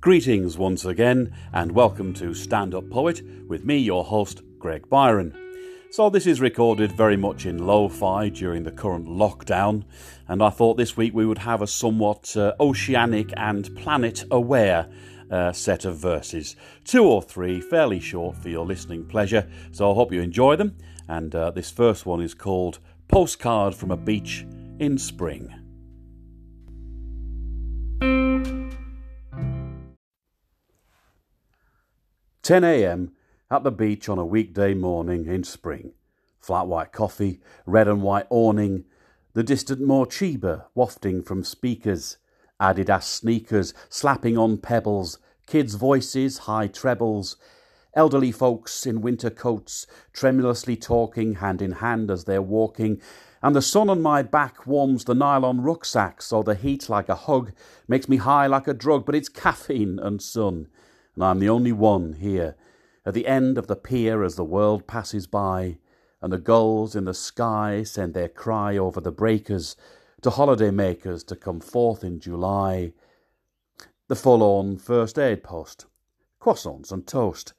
Greetings once again, and welcome to Stand Up Poet with me, your host, Greg Byron. So, this is recorded very much in lo fi during the current lockdown, and I thought this week we would have a somewhat uh, oceanic and planet aware uh, set of verses. Two or three, fairly short for your listening pleasure, so I hope you enjoy them. And uh, this first one is called Postcard from a Beach in Spring. 10 a.m. at the beach on a weekday morning in spring. Flat white coffee, red and white awning, the distant Morcheeba wafting from speakers, Adidas sneakers slapping on pebbles, kids' voices, high trebles, elderly folks in winter coats tremulously talking hand in hand as they're walking, and the sun on my back warms the nylon rucksack so the heat like a hug makes me high like a drug, but it's caffeine and sun and I'm the only one here at the end of the pier as the world passes by, and the gulls in the sky send their cry over the breakers to holiday makers to come forth in July. The forlorn first aid post, croissants and toast,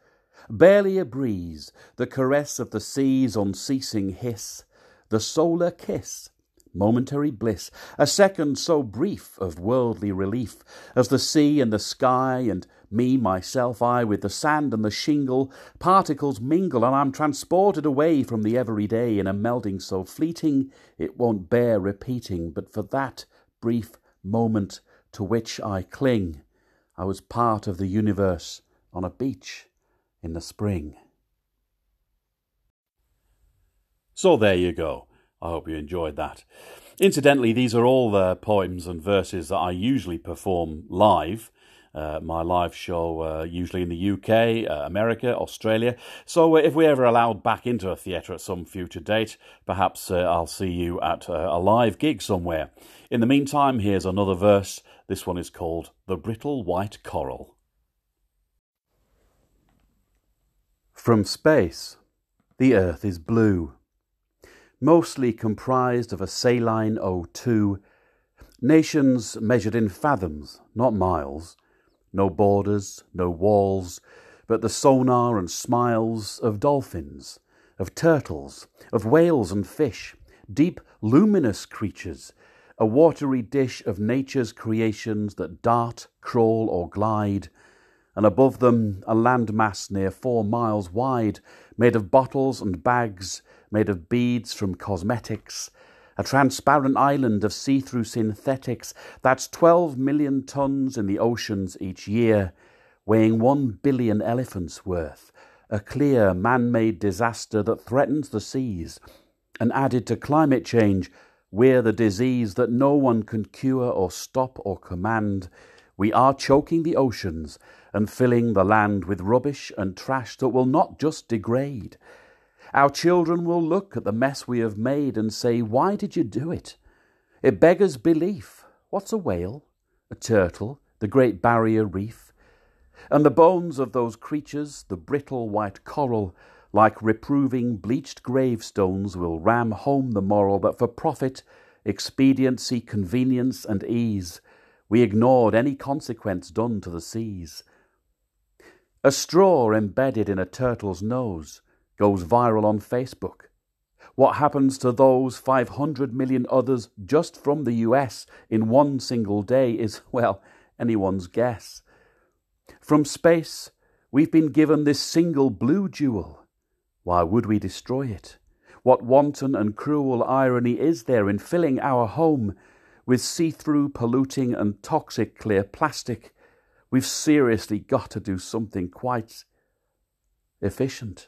barely a breeze, the caress of the sea's unceasing hiss, the solar kiss momentary bliss, a second so brief of worldly relief as the sea and the sky and me, myself, I, with the sand and the shingle, particles mingle, and I'm transported away from the everyday in a melding so fleeting it won't bear repeating. But for that brief moment to which I cling, I was part of the universe on a beach in the spring. So there you go. I hope you enjoyed that. Incidentally, these are all the poems and verses that I usually perform live. Uh, my live show, uh, usually in the UK, uh, America, Australia. So, uh, if we're ever allowed back into a theatre at some future date, perhaps uh, I'll see you at a live gig somewhere. In the meantime, here's another verse. This one is called The Brittle White Coral. From space, the earth is blue mostly comprised of a saline O2, nations measured in fathoms, not miles, no borders, no walls, but the sonar and smiles of dolphins, of turtles, of whales and fish, deep, luminous creatures, a watery dish of nature's creations that dart, crawl, or glide, and above them a landmass near four miles wide, made of bottles and bags made of beads from cosmetics, a transparent island of see through synthetics that's 12 million tons in the oceans each year, weighing 1 billion elephants worth, a clear man made disaster that threatens the seas. And added to climate change, we're the disease that no one can cure or stop or command. We are choking the oceans and filling the land with rubbish and trash that will not just degrade, our children will look at the mess we have made and say, Why did you do it? It beggars belief. What's a whale? A turtle? The Great Barrier Reef? And the bones of those creatures, the brittle white coral, like reproving bleached gravestones, will ram home the moral that for profit, expediency, convenience, and ease, we ignored any consequence done to the seas. A straw embedded in a turtle's nose, goes viral on Facebook? What happens to those 500 million others just from the US in one single day is, well, anyone's guess. From space, we've been given this single blue jewel. Why would we destroy it? What wanton and cruel irony is there in filling our home with see through, polluting, and toxic clear plastic? We've seriously got to do something quite efficient.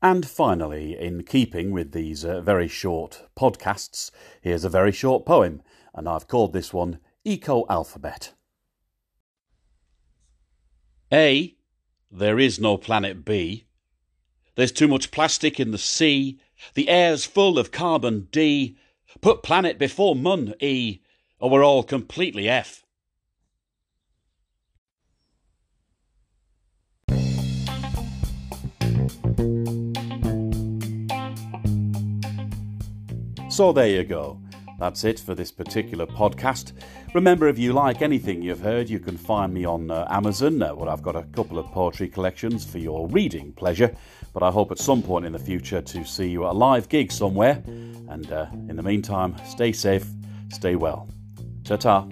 And finally, in keeping with these uh, very short podcasts, here's a very short poem, and I've called this one Eco Alphabet. A. There is no planet B. There's too much plastic in the sea. The air's full of carbon D. Put planet before mun E, or we're all completely F. So there you go. That's it for this particular podcast. Remember, if you like anything you've heard, you can find me on uh, Amazon, uh, where I've got a couple of poetry collections for your reading pleasure. But I hope at some point in the future to see you at a live gig somewhere. And uh, in the meantime, stay safe, stay well. Ta ta.